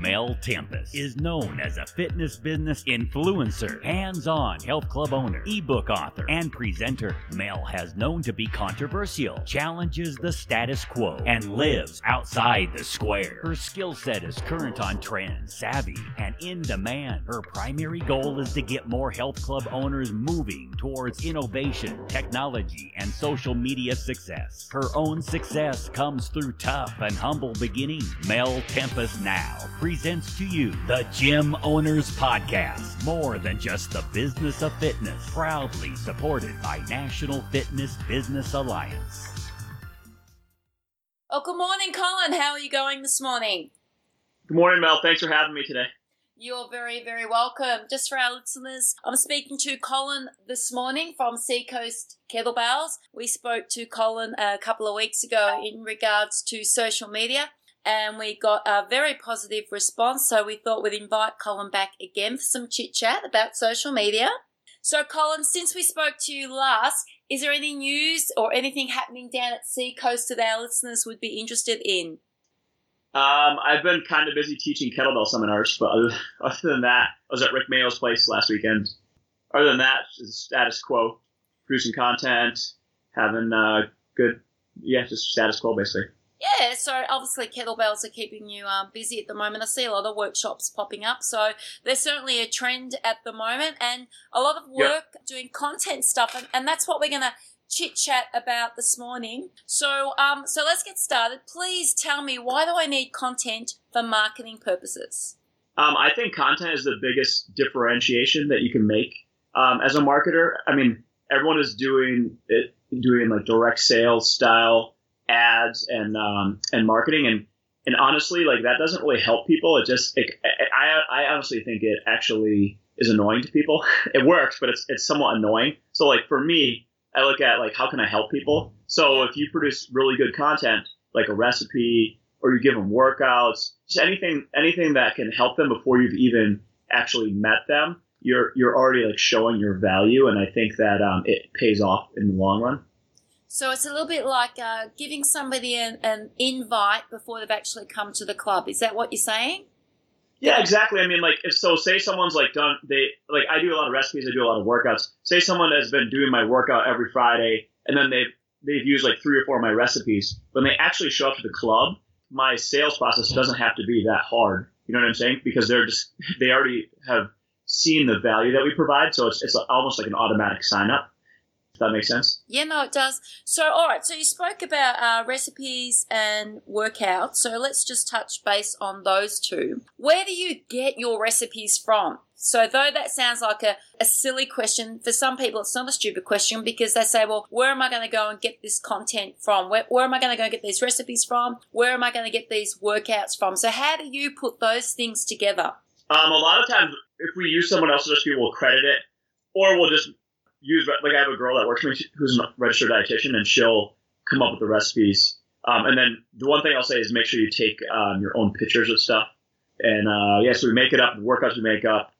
Mel Tempest is known as a fitness business influencer, hands on health club owner, ebook author, and presenter. Mel has known to be controversial, challenges the status quo, and lives outside the square. Her skill set is current on trend, savvy, and in demand. Her primary goal is to get more health club owners moving towards innovation, technology, and social media success. Her own success comes through tough and humble beginnings. Mel Tempest now presents to you the Gym Owners Podcast. More than just the business of fitness, proudly supported by National Fitness Business Alliance. Oh, good morning, Colin. How are you going this morning? Good morning, Mel. Thanks for having me today. You're very, very welcome. Just for our listeners, I'm speaking to Colin this morning from Seacoast Kettlebells. We spoke to Colin a couple of weeks ago in regards to social media and we got a very positive response. So we thought we'd invite Colin back again for some chit chat about social media. So, Colin, since we spoke to you last, is there any news or anything happening down at Seacoast that our listeners would be interested in? Um, I've been kind of busy teaching kettlebell seminars, but other, other than that, I was at Rick Mayo's place last weekend. Other than that, it's status quo, producing content, having uh, good, yeah, just status quo basically. Yeah, so obviously kettlebells are keeping you um, busy at the moment. I see a lot of workshops popping up, so there's certainly a trend at the moment, and a lot of work yep. doing content stuff, and, and that's what we're going to chit chat about this morning. So, um, so let's get started. Please tell me why do I need content for marketing purposes? Um, I think content is the biggest differentiation that you can make um, as a marketer. I mean, everyone is doing it, doing like direct sales style ads and um, and marketing. And and honestly like that doesn't really help people. It just it, I, I honestly think it actually is annoying to people. It works but it's it's somewhat annoying. So like for me i look at like how can i help people? So if you produce really good content like a recipe or you give them workouts just anything anything that can help them before you've even actually met them you're you're already like showing your value. And i think that um, it pays off in the long run so it's a little bit like uh, giving somebody an, an, invite before they've actually come to the club. Is that what you're saying? Yeah, exactly. I mean, like, if so, say someone's like done, they like, I do a lot of recipes, I do a lot of workouts. Say someone has been doing my workout every Friday, and then they've they've used like three or four of my recipes. When they actually show up to the club, my sales process doesn't have to be that hard. You know what I'm saying? Because they're just they already have seen the value that we provide, so it's it's almost like an automatic sign up that makes sense? Yeah, no, it does. So, all right. So you spoke about uh, recipes and workouts. So let's just touch base on those two. Where do you get your recipes from? So, though that sounds like a, a silly question, for some people it's not a stupid question because they say, well, where am I going to go and get this content from? Where, where am I going to go and get these recipes from? Where am I going to get these workouts from? So, how do you put those things together? Um, a lot of times, if we use someone else's recipe, we'll credit it, or we'll just use like I have a girl that works for me who's a registered dietitian, and she'll come up with the recipes. Um, and then the one thing I'll say is make sure you take um, your own pictures of stuff. And uh, yeah, so we make it up, the workouts we make up,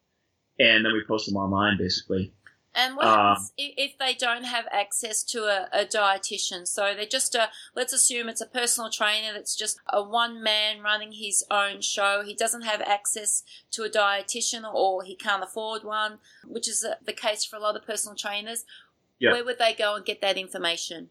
and then we post them online basically. And what um, happens if they don't have access to a, a dietitian? So they're just a, let's assume it's a personal trainer that's just a one man running his own show. He doesn't have access to a dietitian or he can't afford one, which is the case for a lot of personal trainers. Yeah. Where would they go and get that information?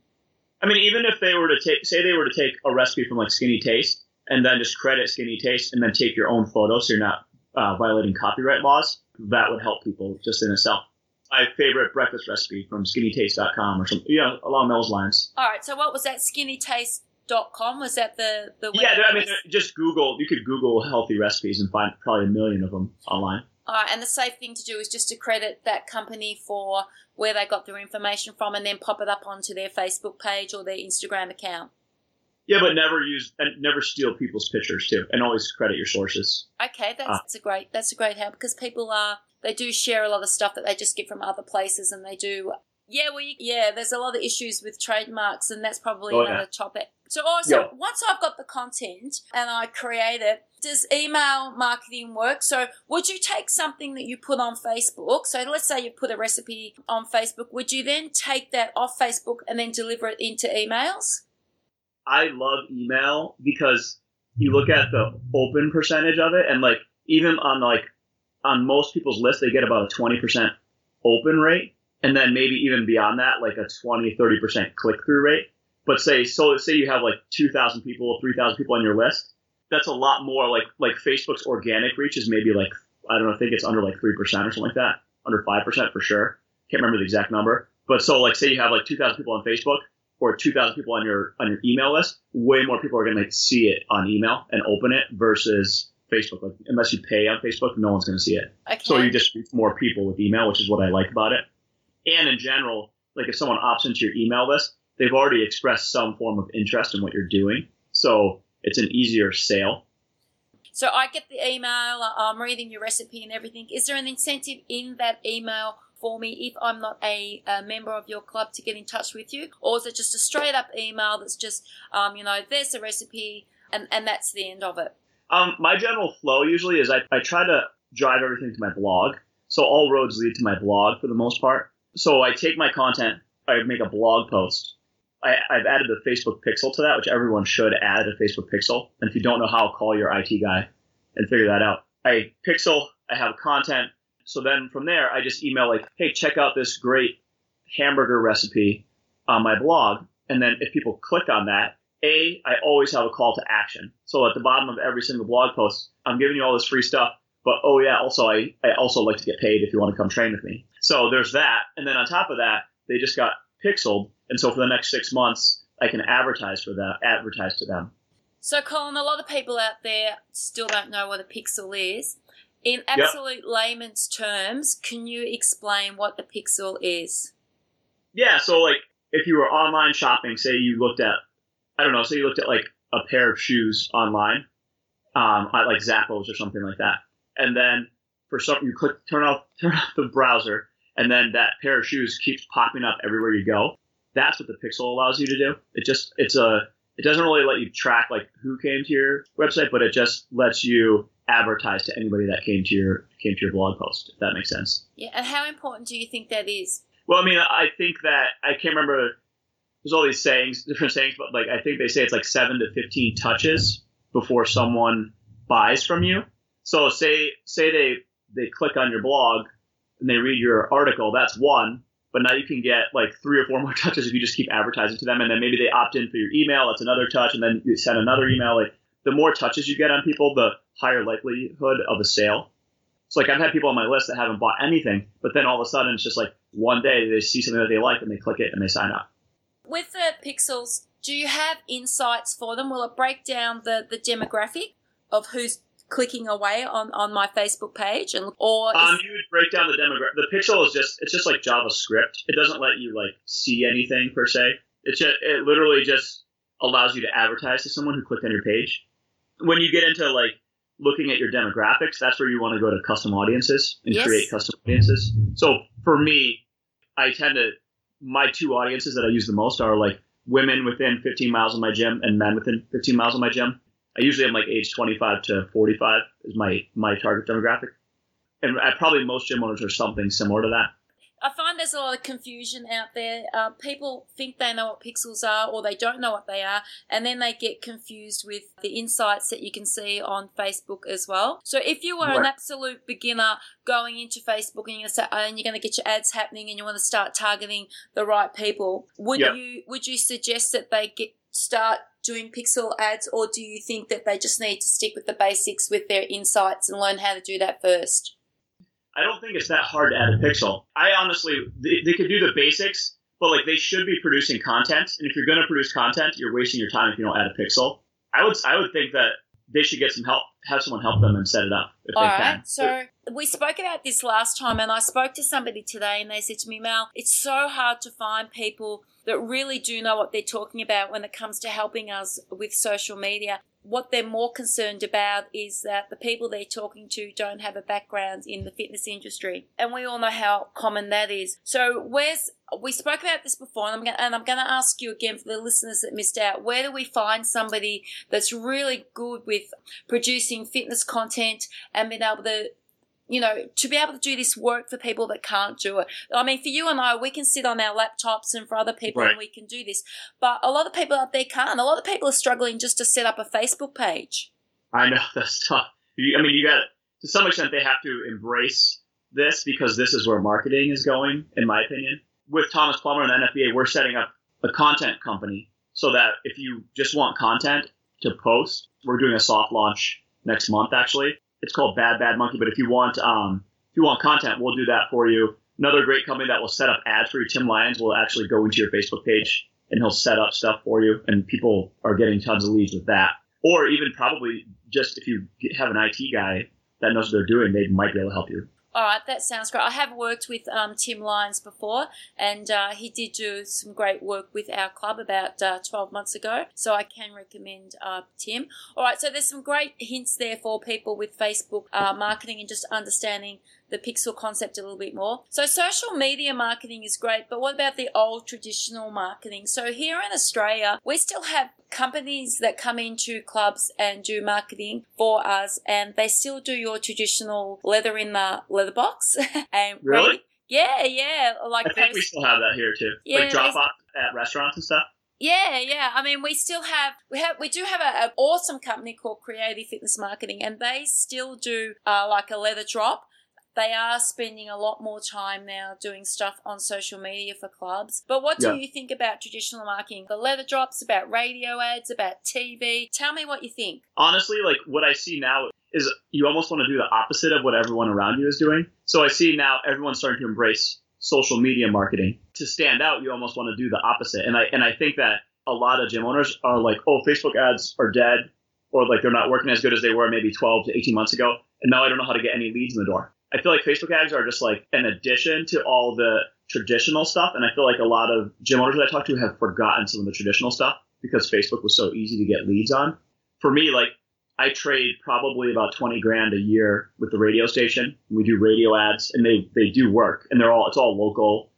I mean, even if they were to take, say they were to take a recipe from like Skinny Taste and then just credit Skinny Taste and then take your own photo so you're not uh, violating copyright laws, that would help people just in itself my favorite breakfast recipe from skinnytaste.com or something, you know, along those lines. All right. So what was that? Skinnytaste.com? Was that the, the Yeah, I mean, just Google, you could Google healthy recipes and find probably a million of them online. All right. And the safe thing to do is just to credit that company for where they got their information from and then pop it up onto their Facebook page or their Instagram account. Yeah, but never use and never steal people's pictures too, and always credit your sources. Okay, that's, uh, that's a great that's a great help because people are they do share a lot of stuff that they just get from other places, and they do. Yeah, well, yeah, there's a lot of issues with trademarks, and that's probably oh, another yeah. topic. So, oh, also, yeah. once I've got the content and I create it, does email marketing work? So, would you take something that you put on Facebook? So, let's say you put a recipe on Facebook. Would you then take that off Facebook and then deliver it into emails? I love email because you look at the open percentage of it, and like even on like on most people's list, they get about a twenty percent open rate, and then maybe even beyond that, like a 20, 30 percent click through rate. But say so, say you have like two thousand people, three thousand people on your list. That's a lot more. Like like Facebook's organic reach is maybe like I don't know, I think it's under like three percent or something like that, under five percent for sure. Can't remember the exact number. But so like say you have like two thousand people on Facebook or 2,000 people on your on your email list, way more people are going to see it on email and open it versus Facebook. Like unless you pay on Facebook, no one's going to see it. Okay. So you just reach more people with email, which is what I like about it. And in general, like if someone opts into your email list, they've already expressed some form of interest in what you're doing. So it's an easier sale. So I get the email, I'm reading your recipe and everything. Is there an incentive in that email for me if I'm not a, a, member of your club to get in touch with you? Or is it just a straight up email that's just, um, you know, there's the recipe and, and that's the end of it? Um, my general flow usually is I, I try to drive everything to my blog. So all roads lead to my blog for the most part. So I take my content, I make a blog post. I, I've added the Facebook pixel to that, which everyone should add a Facebook pixel. And if you don't know how, call your IT guy and figure that out. I pixel, I have content, so then from there, I just email like, hey, check out this great hamburger recipe on my blog. And then if people click on that, A, I always have a call to action. So at the bottom of every single blog post, I'm giving you all this free stuff. But oh yeah, also I, I also like to get paid if you want to come train with me. So there's that. And then on top of that, they just got pixeled. And so for the next six months, I can advertise for them, advertise to them. So Colin, a lot of people out there still don't know what a pixel is. In absolute yep. layman's terms, can you explain what a pixel is? Yeah, so like if you were online shopping, say you looked at, I don't know, say you looked at like a pair of shoes online, um, at like Zappos or something like that, and then for some you click turn off turn off the browser, and then that pair of shoes keeps popping up everywhere you go. That's what the pixel allows you to do. It just it's a it doesn't really let you track like who came to your website, but it just lets you advertise to anybody that came to your came to your blog post. If that makes sense. Yeah, and how important do you think that is? Well, I mean, I think that I can't remember. There's all these sayings, different sayings, but like I think they say it's like seven to fifteen touches before someone buys from you. So say say they they click on your blog and they read your article. That's one. But now you can get like three or four more touches if you just keep advertising to them, and then maybe they opt in for your email. That's another touch, and then you send another email. Like the more touches you get on people, the higher likelihood of a sale. So like I've had people on my list that haven't bought anything, but then all of a sudden it's just like one day they see something that they like and they click it and they sign up. With the pixels, do you have insights for them? Will it break down the, the demographic of who's clicking away on, on my Facebook page and or um, you would break down the demographic. The pixel is just it's just like JavaScript. It doesn't let you like see anything per se. It's just it literally just allows you to advertise to someone who clicked on your page. When you get into like looking at your demographics, that's where you want to go to custom audiences and yes. create custom audiences. So for me, I tend to my two audiences that I use the most are like women within 15 miles of my gym and men within 15 miles of my gym. I usually am like age 25 to 45 is my my target demographic, and I, probably most gym owners are something similar to that. I find there's a lot of confusion out there. Uh, people think they know what pixels are or they don't know what they are, and then they get confused with the insights that you can see on Facebook as well. So if you are right. an absolute beginner going into Facebook and you're, start, and you're going to get your ads happening and you want to start targeting the right people, would yep. you would you suggest that they get start doing pixel ads, or do you think that they just need to stick with the basics with their insights and learn how to do that first? I don't think it's that hard to add a pixel. I honestly, they, they could do the basics, but like they should be producing content. And if you're going to produce content, you're wasting your time if you don't add a pixel. I would, I would think that they should get some help, have someone help them and set it up if All they right. can. So we spoke about this last time, and I spoke to somebody today, and they said to me, Mel, it's so hard to find people that really do know what they're talking about when it comes to helping us with social media what they're more concerned about is that the people they're talking to don't have a background in the fitness industry. And we all know how common that is. So where's, we spoke about this before and I'm gonna, and I'm going to ask you again for the listeners that missed out, where do we find somebody that's really good with producing fitness content and being able to you know, to be able to do this work for people that can't do it. I mean, for you and I, we can sit on our laptops, and for other people, Right. and we can do this. But a lot of people out there can't. A lot of people are struggling just to set up a Facebook page. I know that's tough. I mean, you got to some extent they have to embrace this because this is where marketing is going, in my opinion. With Thomas Plummer and NFBA, we're setting up a content company so that if you just want content to post, we're doing a soft launch next month. Actually, it's called Bad Bad Monkey. But if you want, um, if you want content, we'll do that for you. Another great company that will set up ads for you, Tim Lyons, will actually go into your Facebook page and he'll set up stuff for you, and people are getting tons of leads with that. Or even probably just if you have an IT guy that knows what they're doing, they might be able to help you. All right, that sounds great. I have worked with um, Tim Lyons before, and uh, he did do some great work with our club about uh, 12 months ago. So I can recommend uh, Tim. All right, so there's some great hints there for people with Facebook uh, marketing and just understanding the pixel concept a little bit more. So social media marketing is great, but what about the old traditional marketing? So here in Australia, we still have companies that come into clubs and do marketing for us, and they still do your traditional leather in the leather box. and Really? Yeah, yeah. Like I think we still have that here too, Yeah, like drop off at restaurants and stuff. Yeah, yeah. I mean, we still have we have we do have an awesome company called Creative Fitness Marketing, and they still do uh, like a letter drop. They are spending a lot more time now doing stuff on social media for clubs. But what do Yeah. you think about traditional marketing? The letter drops, about radio ads, about TV. Tell me what you think. honestly, like what I see now is you almost want to do the opposite of what everyone around you is doing. So I see now everyone's starting to embrace social media marketing. To stand out, you almost want to do the opposite. And I and I think that a lot of gym owners are like, "Oh, Facebook ads are dead." Or like they're not working as good as they were maybe 12 to 18 months ago, and now I don't know how to get any leads in the door. I feel like Facebook ads are just like an addition to all the traditional stuff, and I feel like a lot of gym owners that I talk to have forgotten some of the traditional stuff because Facebook was so easy to get leads on. For me, like I trade probably about 20 grand a year with the radio station. We do radio ads and they, they do work and they're all, it's all local.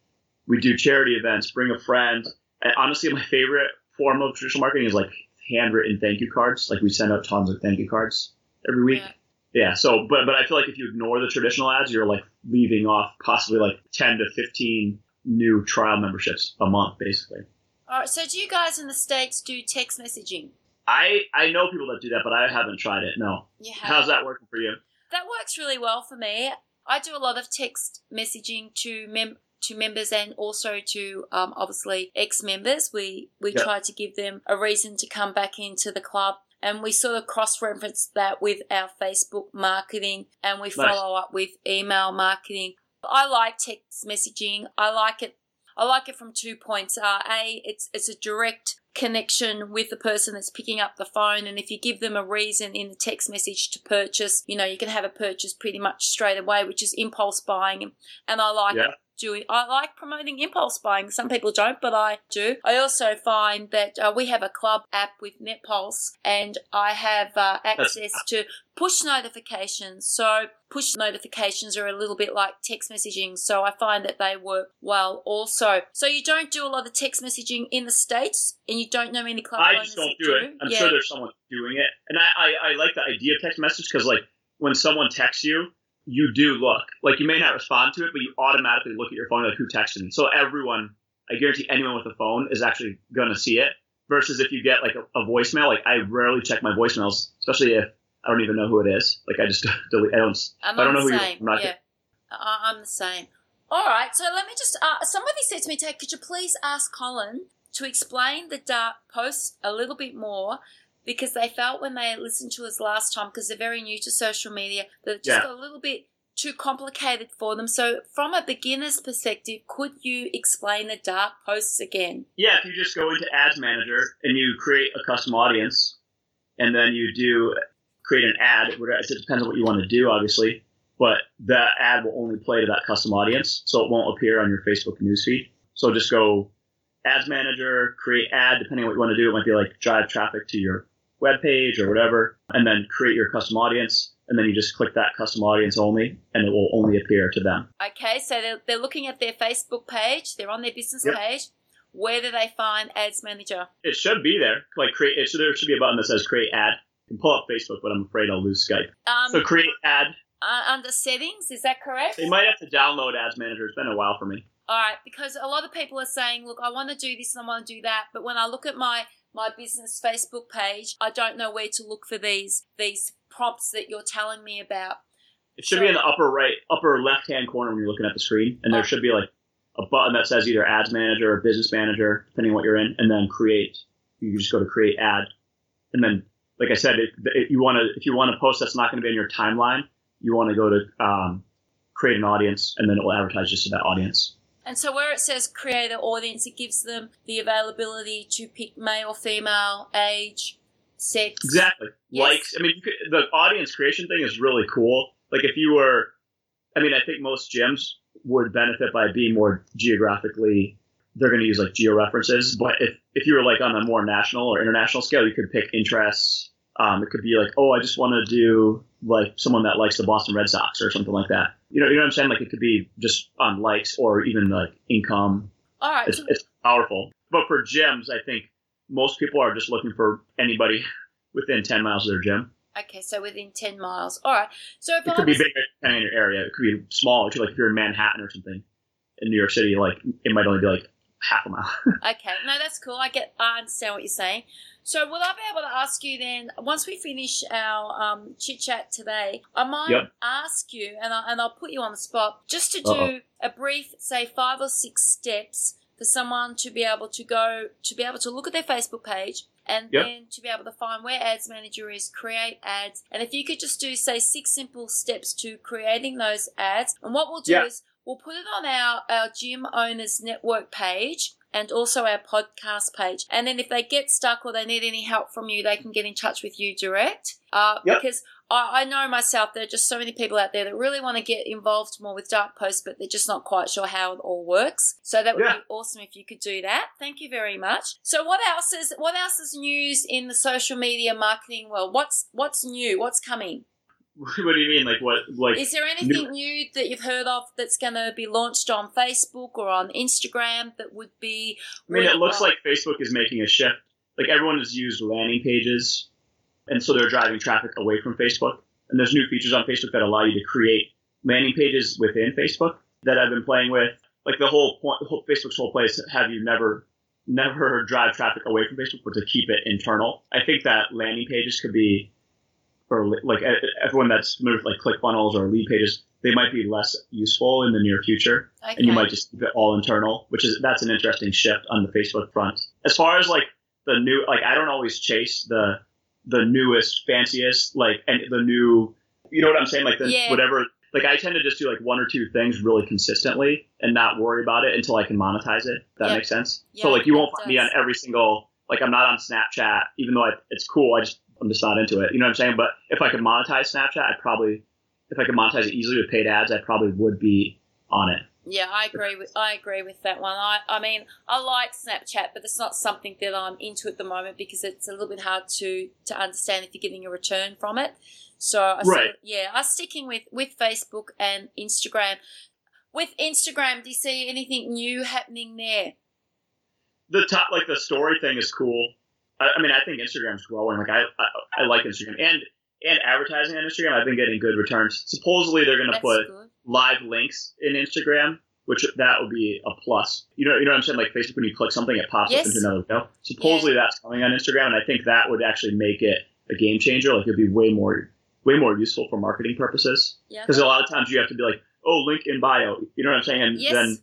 We do charity events, bring a friend. And honestly, my favorite form of traditional marketing is like handwritten thank you cards. Like we send out tons of thank you cards every week. Yeah. Yeah. So, but, but I feel like if you ignore the traditional ads, you're like leaving off possibly like 10 to 15 new trial memberships a month, basically. All right. So do you guys in the states do text messaging? I, I know people that do that, but I haven't tried it. No. Yeah. How's that working for you? That works really well for me. I do a lot of text messaging to mem- to members and also to um, obviously ex-members. We we Yeah. try to give them a reason to come back into the club, and we sort of cross-reference that with our Facebook marketing, and we follow up with email marketing. I like text messaging. I like it. I like it from two points. Uh, a, it's it's a direct connection with the person that's picking up the phone, and if you give them a reason in the text message to purchase, you know you can have a purchase pretty much straight away, which is impulse buying. And I like Yeah. Doing. I like promoting impulse buying. Some people don't, but I do. I also find that uh, we have a club app with NetPulse, and I have uh, access to push notifications. So push notifications are a little bit like text messaging. So I find that they work well also. So you don't do a lot of text messaging in the states, and you don't know many club I just don't do it. I'm yeah. sure there's someone doing it, and I, I, I like the idea of text message because like when someone texts you, you do look like you may not respond to it, but you automatically look at your phone like who texted me. So everyone, I guarantee anyone with a phone is actually gonna see it. Versus if you get like a, a voicemail, like I rarely check my voicemails, especially if I don't even know who it is. Like I just delete. I don't. I'm I don't know the who same. I'm yeah, I- I'm the same. All right, so let me just. Uh, somebody said to me, "Tate, could you please ask Colin to explain the dark posts a little bit more?" Because they felt when they listened to us last time, because they're very new to social media, that it just Yeah. got a little bit too complicated for them. So, from a beginner's perspective, could you explain the dark posts again? Yeah, if you just go into Ads Manager and you create a custom audience, and then you do create an ad. It depends on what you want to do, obviously, but the ad will only play to that custom audience, so it won't appear on your Facebook newsfeed. So just go Ads Manager, create ad, depending on what you want to do. It might be like drive traffic to your web page or whatever, and then create your custom audience, and then you just click that custom audience only, and it will only appear to them. Okay, so they're, they're looking at their Facebook page, they're on their business Yep. page. Where do they find Ads Manager? It should be there. Like create, it should, there should be a button that says create ad. You can pull up Facebook, but I'm afraid I'll lose Skype. Um, So create ad, uh, under settings. Is that correct? They might have to download Ads Manager. It's been a while for me. All right, because a lot of people are saying, "Look, I want to do this and I want to do that," but when I look at my my business Facebook page, I don't know where to look for these these prompts that you're telling me about. It should So- be in the upper right, upper left hand corner when you're looking at the screen, and there Oh. should be like a button that says either Ads Manager or Business Manager, depending on what you're in, and then Create. You just go to Create Ad, and then, like I said, if, if you want to, if you want to post that's not going to be in your timeline, you want to go to um, Create an Audience, and then it will advertise just to that audience. And so where it says create an audience, it gives them the availability to pick male, female, age, sex. Exactly. Yes. Likes. I mean, could, the audience creation thing is really cool. Like if you were, I mean, I think most gyms would benefit by being more geographically. They're going to use like geo references, but if if you were like on a more national or international scale, you could pick interests. Um, it could be like, oh, I just want to do like someone that likes the Boston Red Sox or something like that. You know, you know what I'm saying? Like it could be just on likes or even like income All right. it's, so- it's powerful. But for gyms, I think most people are just looking for anybody within 10 miles of their gym. okay, so within ten miles. All right. So if It I could be bigger depending on your area. It could be small. smaller too. Like if you're in Manhattan or something in New York City, like it might only be like Okay, no, that's cool. I get, I understand what you're saying. So, will I be able to ask you then, once we finish our um, chit chat today, I might Yep. ask you, and, I, and I'll put you on the spot, just to do Uh-oh. a brief, say, five or six steps for someone to be able to go, to be able to look at their Facebook page and Yep. then to be able to find where Ads Manager is, create ads. And if you could just do, say, six simple steps to creating those ads, and what we'll do Yeah. is we'll put it on our, our gym owners network page and also our podcast page. And then if they get stuck or they need any help from you, they can get in touch with you direct. Uh, Yep. Because I, I know myself, there are just so many people out there that really want to get involved more with Dark Post, but they're just not quite sure how it all works. So that would Yeah. be awesome if you could do that. Thank you very much. So what else is what else is news in the social media marketing world? What's what's new? What's coming? what do you mean? Like what? Like Is there anything new that you've heard of that's going to be launched on Facebook or on Instagram that would be? I mean, it looks like Facebook is making a shift. Like everyone has used landing pages, and so they're driving traffic away from Facebook. And there's new features on Facebook that allow you to create landing pages within Facebook that I've been playing with. Like the whole point, the whole Facebook's whole place have you never, never drive traffic away from Facebook, but to keep it internal. I think that landing pages could be, or like everyone that's with like ClickFunnels or lead pages, they might be less useful in the near future okay. and you might just keep it all internal, which is that's an interesting shift on the Facebook front. As far as like the new, like I don't always chase the the newest, fanciest, like and the new, you know what I'm saying, like the Yeah. whatever. Like I tend to just do like one or two things really consistently and not worry about it until I can monetize it. That Yeah. makes sense. Yeah, so like you won't find me on every single. Like I'm not on Snapchat, even though I, it's cool. I just I'm just not into it. You know what I'm saying? But if I could monetize Snapchat, I'd probably, if I could monetize it easily with paid ads, I probably would be on it. Yeah, I agree with I agree with that one. I I mean, I like Snapchat, but it's not something that I'm into at the moment because it's a little bit hard to to understand if you're getting a return from it. So I sort Right. of- yeah, I'm sticking with with Facebook and Instagram. With Instagram, do you see anything new happening there? the top like the story thing is cool. I, I mean, I think Instagram's growing. Like I, I, I like Instagram and and advertising on Instagram. I've been getting good returns. Supposedly they're going to put good. live links in Instagram, which that would be a plus. You know, you know what I'm saying? Like Facebook, when you click something, it pops Yes. up into another video. Supposedly that's coming on Instagram, and I think that would actually make it a game changer. Like it'd be way more way more useful for marketing purposes. Yeah. Because a lot of times you have to be like, oh, link in bio. You know what I'm saying? And Yes. then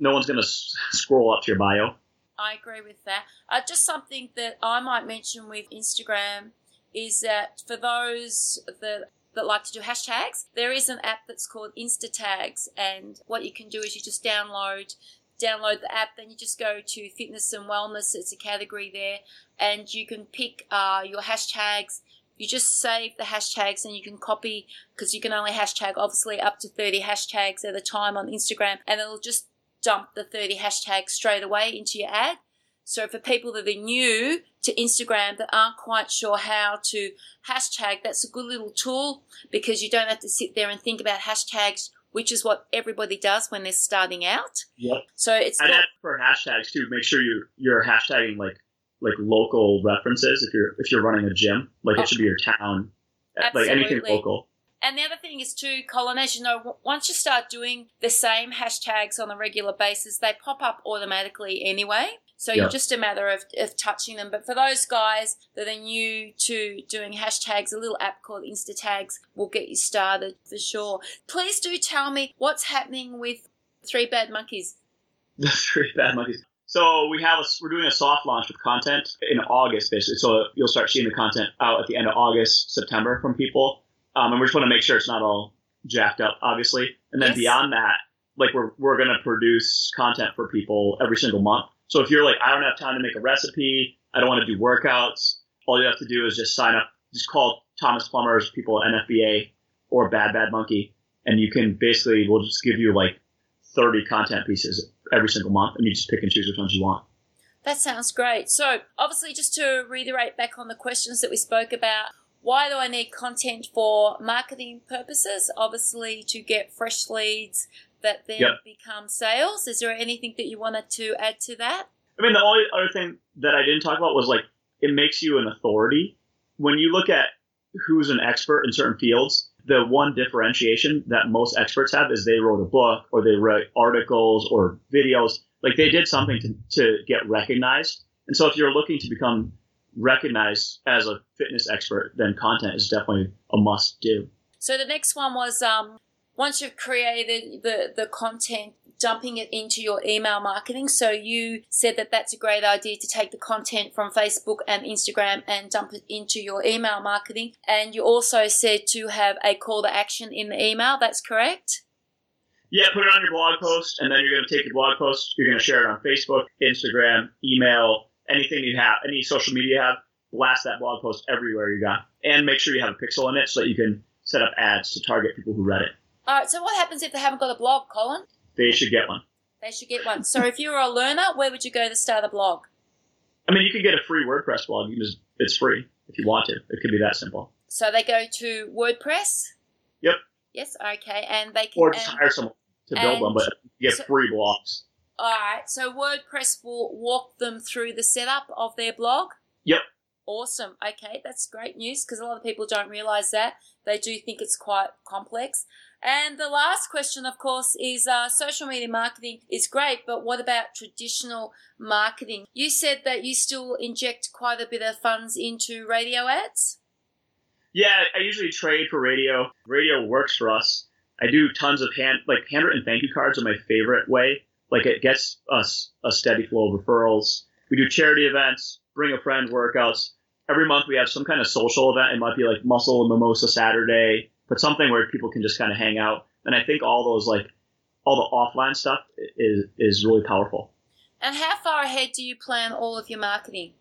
no one's going to s- scroll up to your bio. I agree with that. Uh, just something that I might mention with Instagram is that for those that that like to do hashtags, there is an app that's called InstaTags, and what you can do is you just download download the app, then you just go to fitness and wellness. It's a category there, and you can pick uh, your hashtags. You just save the hashtags and you can copy because you can only hashtag obviously up to 30 hashtags at a time on Instagram, and it'll just dump the 30 hashtags straight away into your ad. So for people that are new to Instagram that aren't quite sure how to hashtag, that's a good little tool because you don't have to sit there and think about hashtags, which is what everybody does when they're starting out. Yep. So it's I'd got, for hashtags too. Make sure you're you're hashtagging like like local references if you're if you're running a gym. Like Oh. it should be your town, like anything local. And the other thing is too, Colin, as you know, once you start doing the same hashtags on a regular basis, they pop up automatically anyway. So Yeah. you're just a matter of, of touching them. But for those guys that are new to doing hashtags, a little app called InstaTags will get you started for sure. Please do tell me what's happening with Three Bad Monkeys. The three bad monkeys. So we have a, we're doing a soft launch of content in August, basically. So you'll start seeing the content out at the end of August, September from people, um, and we just want to make sure it's not all jacked up, obviously. And then Yes. beyond that, like we're we're gonna produce content for people every single month. So if you're like, I don't have time to make a recipe, I don't want to do workouts, all you have to do is just sign up. Just call Thomas Plummer's people at NFBA or Bad Bad Monkey, and you can basically we'll just give you like 30 content pieces every single month, and you just pick and choose which ones you want. That sounds great. So, obviously, just to reiterate back on the questions that we spoke about, why do I need content for marketing purposes? Obviously, to get fresh leads that then Yep. become sales. Is there anything that you wanted to add to that? I mean, the only other thing that I didn't talk about was like it makes you an authority. When you look at who's an expert in certain fields, the one differentiation that most experts have is they wrote a book or they wrote articles or videos. Like they did something to, to get recognized. And so if you're looking to become recognized as a fitness expert, then content is definitely a must do. So, the next one was um, once you've created the, the content, dumping it into your email marketing. So, you said that that's a great idea to take the content from Facebook and Instagram and dump it into your email marketing. And you also said to have a call to action in the email. That's correct? Yeah, put it on your blog post, and then you're going to take your blog post, you're going to share it on Facebook, Instagram, email, anything you have, any social media you have, blast that blog post everywhere you got. And make sure you have a pixel in it so that you can set up ads to target people who read it. All right. So, what happens if they haven't got a blog, Colin? They should get one. They should get one. So, if you were a learner, where would you go to start a blog? I mean, you can get a free WordPress blog. You can just, it's free if you want to. It could be that simple. So, they go to WordPress? Yep. Yes. Okay. And they can. Or just and- hire someone to build one, but you get so- free blogs. All right. So WordPress will walk them through the setup of their blog. Yep. Awesome. Okay, that's great news because a lot of people don't realize that. They do think it's quite complex. And the last question, of course, is uh, social media marketing is great, but what about traditional marketing? You said that you still inject quite a bit of funds into radio ads. Yeah, I usually trade for radio. Radio works for us. I do tons of hand like handwritten thank you cards are my favorite way. Like it gets us a steady flow of referrals. We do charity events, bring a friend workouts. Every month we have some kind of social event. It might be like Muscle and Mimosa Saturday, but something where people can just kind of hang out. And I think all those like all the offline stuff is is really powerful. And how far ahead do you plan all of your marketing?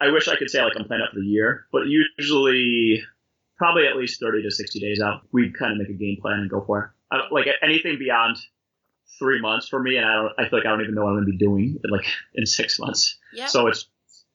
I wish I could say like I'm planning out for the year, but usually probably at least 30 to 60 days out. We kind of make a game plan and go for it. I like anything beyond three months for me, and I don't. I feel like I don't even know what I'm going to be doing like in six months. Yeah. So it's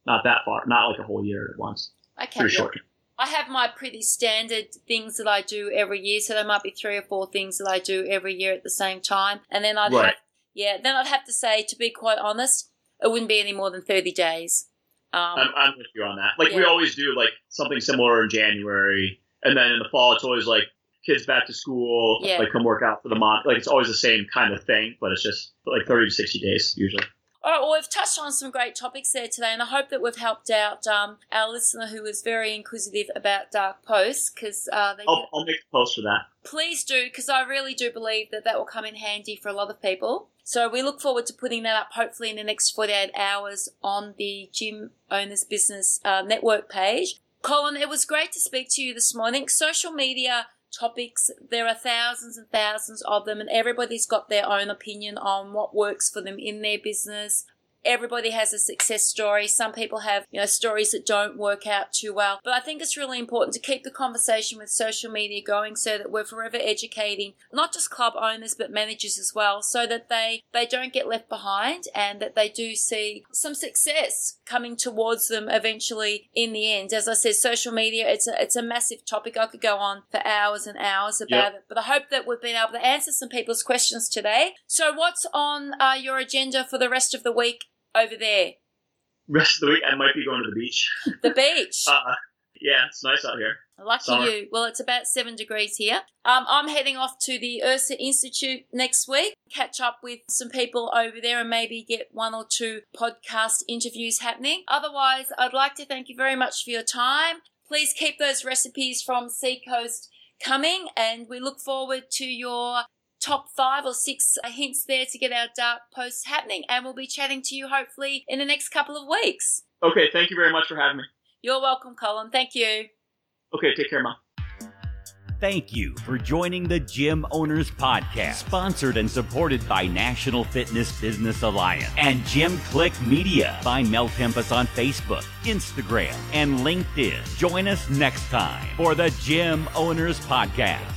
not that far, not like a whole year at once. okay. Pretty yeah. short. I have my pretty standard things that I do every year, so there might be three or four things that I do every year at the same time, and then I'd Right. have, yeah, then I'd have to say, to be quite honest, it wouldn't be any more than thirty days. Um, I'm, I'm with you on that. Like we always do, like something similar in January, and then in the fall it's always like kids back to school, Yeah. like come work out for the month. Like it's always the same kind of thing, but it's just like 30 to 60 days usually. All right, well, we've touched on some great topics there today, and I hope that we've helped out um, our listener who was very inquisitive about dark posts because uh, they I'll, get- I'll make a post for that. please do because I really do believe that that will come in handy for a lot of people. So we look forward to putting that up hopefully in the next 48 hours on the Gym Owners Business uh, Network page. Colin, it was great to speak to you this morning. Social media topics, there are thousands and thousands of them, and everybody's got their own opinion on what works for them in their business. Everybody has a success story. Some people have, you know, stories that don't work out too well. But I think it's really important to keep the conversation with social media going so that we're forever educating not just club owners but managers as well so that they they don't get left behind and that they do see some success coming towards them eventually in the end. As I said, social media it's a it's a massive topic. I could go on for hours and hours about it. But I hope that we've been able to answer some people's questions today. So what's on uh, your agenda for the rest of the week over there? Rest of the week, I might be going to the beach. The beach. Uh, Yeah, it's nice out here. Lucky Summer. you. Well, it's about seven degrees here. Um, I'm heading off to the IHRSA Institute next week, catch up with some people over there and maybe get one or two podcast interviews happening. Otherwise, I'd like to thank you very much for your time. Please keep those recipes from Seacoast coming and we look forward to your top five or six uh, hints there to get our dark posts happening. And we'll be chatting to you hopefully in the next couple of weeks. Okay, thank you very much for having me. You're welcome, Colin. Thank you. Okay, take care, Mom. Thank you for joining the Gym Owners Podcast, sponsored and supported by National Fitness Business Alliance and Gym Click Media. Find Mel Tempest on Facebook, Instagram, and LinkedIn. Join us next time for the Gym Owners Podcast.